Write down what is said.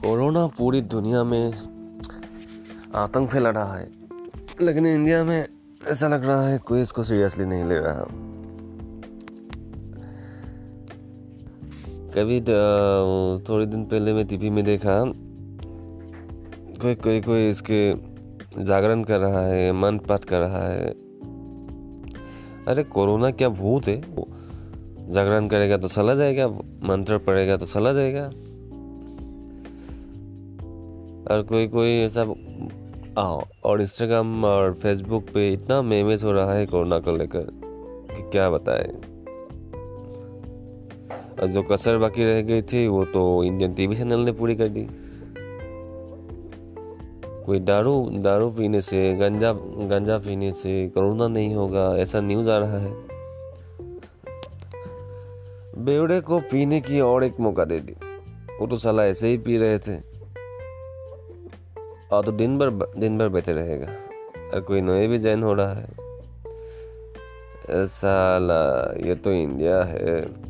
Corona पूरी दुनिया में आतंक फैला रहा है। लेकिन इंडिया में ऐसा लग रहा है कोई इसको सीरियसली नहीं ले रहा। कभी थोड़े दिन पहले मैं टीवी में देखा, कोई कोई कोई इसके जागरण कर रहा है मन पाठ कर रहा है। अरे कोरोना क्या भूत है? जागरण करेगा तो चला जाएगा, मंत्र पड़ेगा तो चला जाएगा। और कोई कोई ऐसा और इंस्टाग्राम और फेसबुक पे इतना मेमेज हो रहा है कोरोना को लेकर कि क्या बताए। और जो कसर बाकी रह गई थी, वो तो इंडियन टीवी चैनल ने पूरी कर दी। कोई दारू दारू पीने से, गंजा गंजा पीने से कोरोना नहीं होगा, ऐसा न्यूज़ आ रहा है। बेवड़े को पीने की और एक मौका दे दी। वो तो साला ऐसे ही पी रहे थे। और तो दिन भर दिन भर बैठे रहेगा। और कोई नए भी जैन हो रहा है साला ये तो इंडिया है।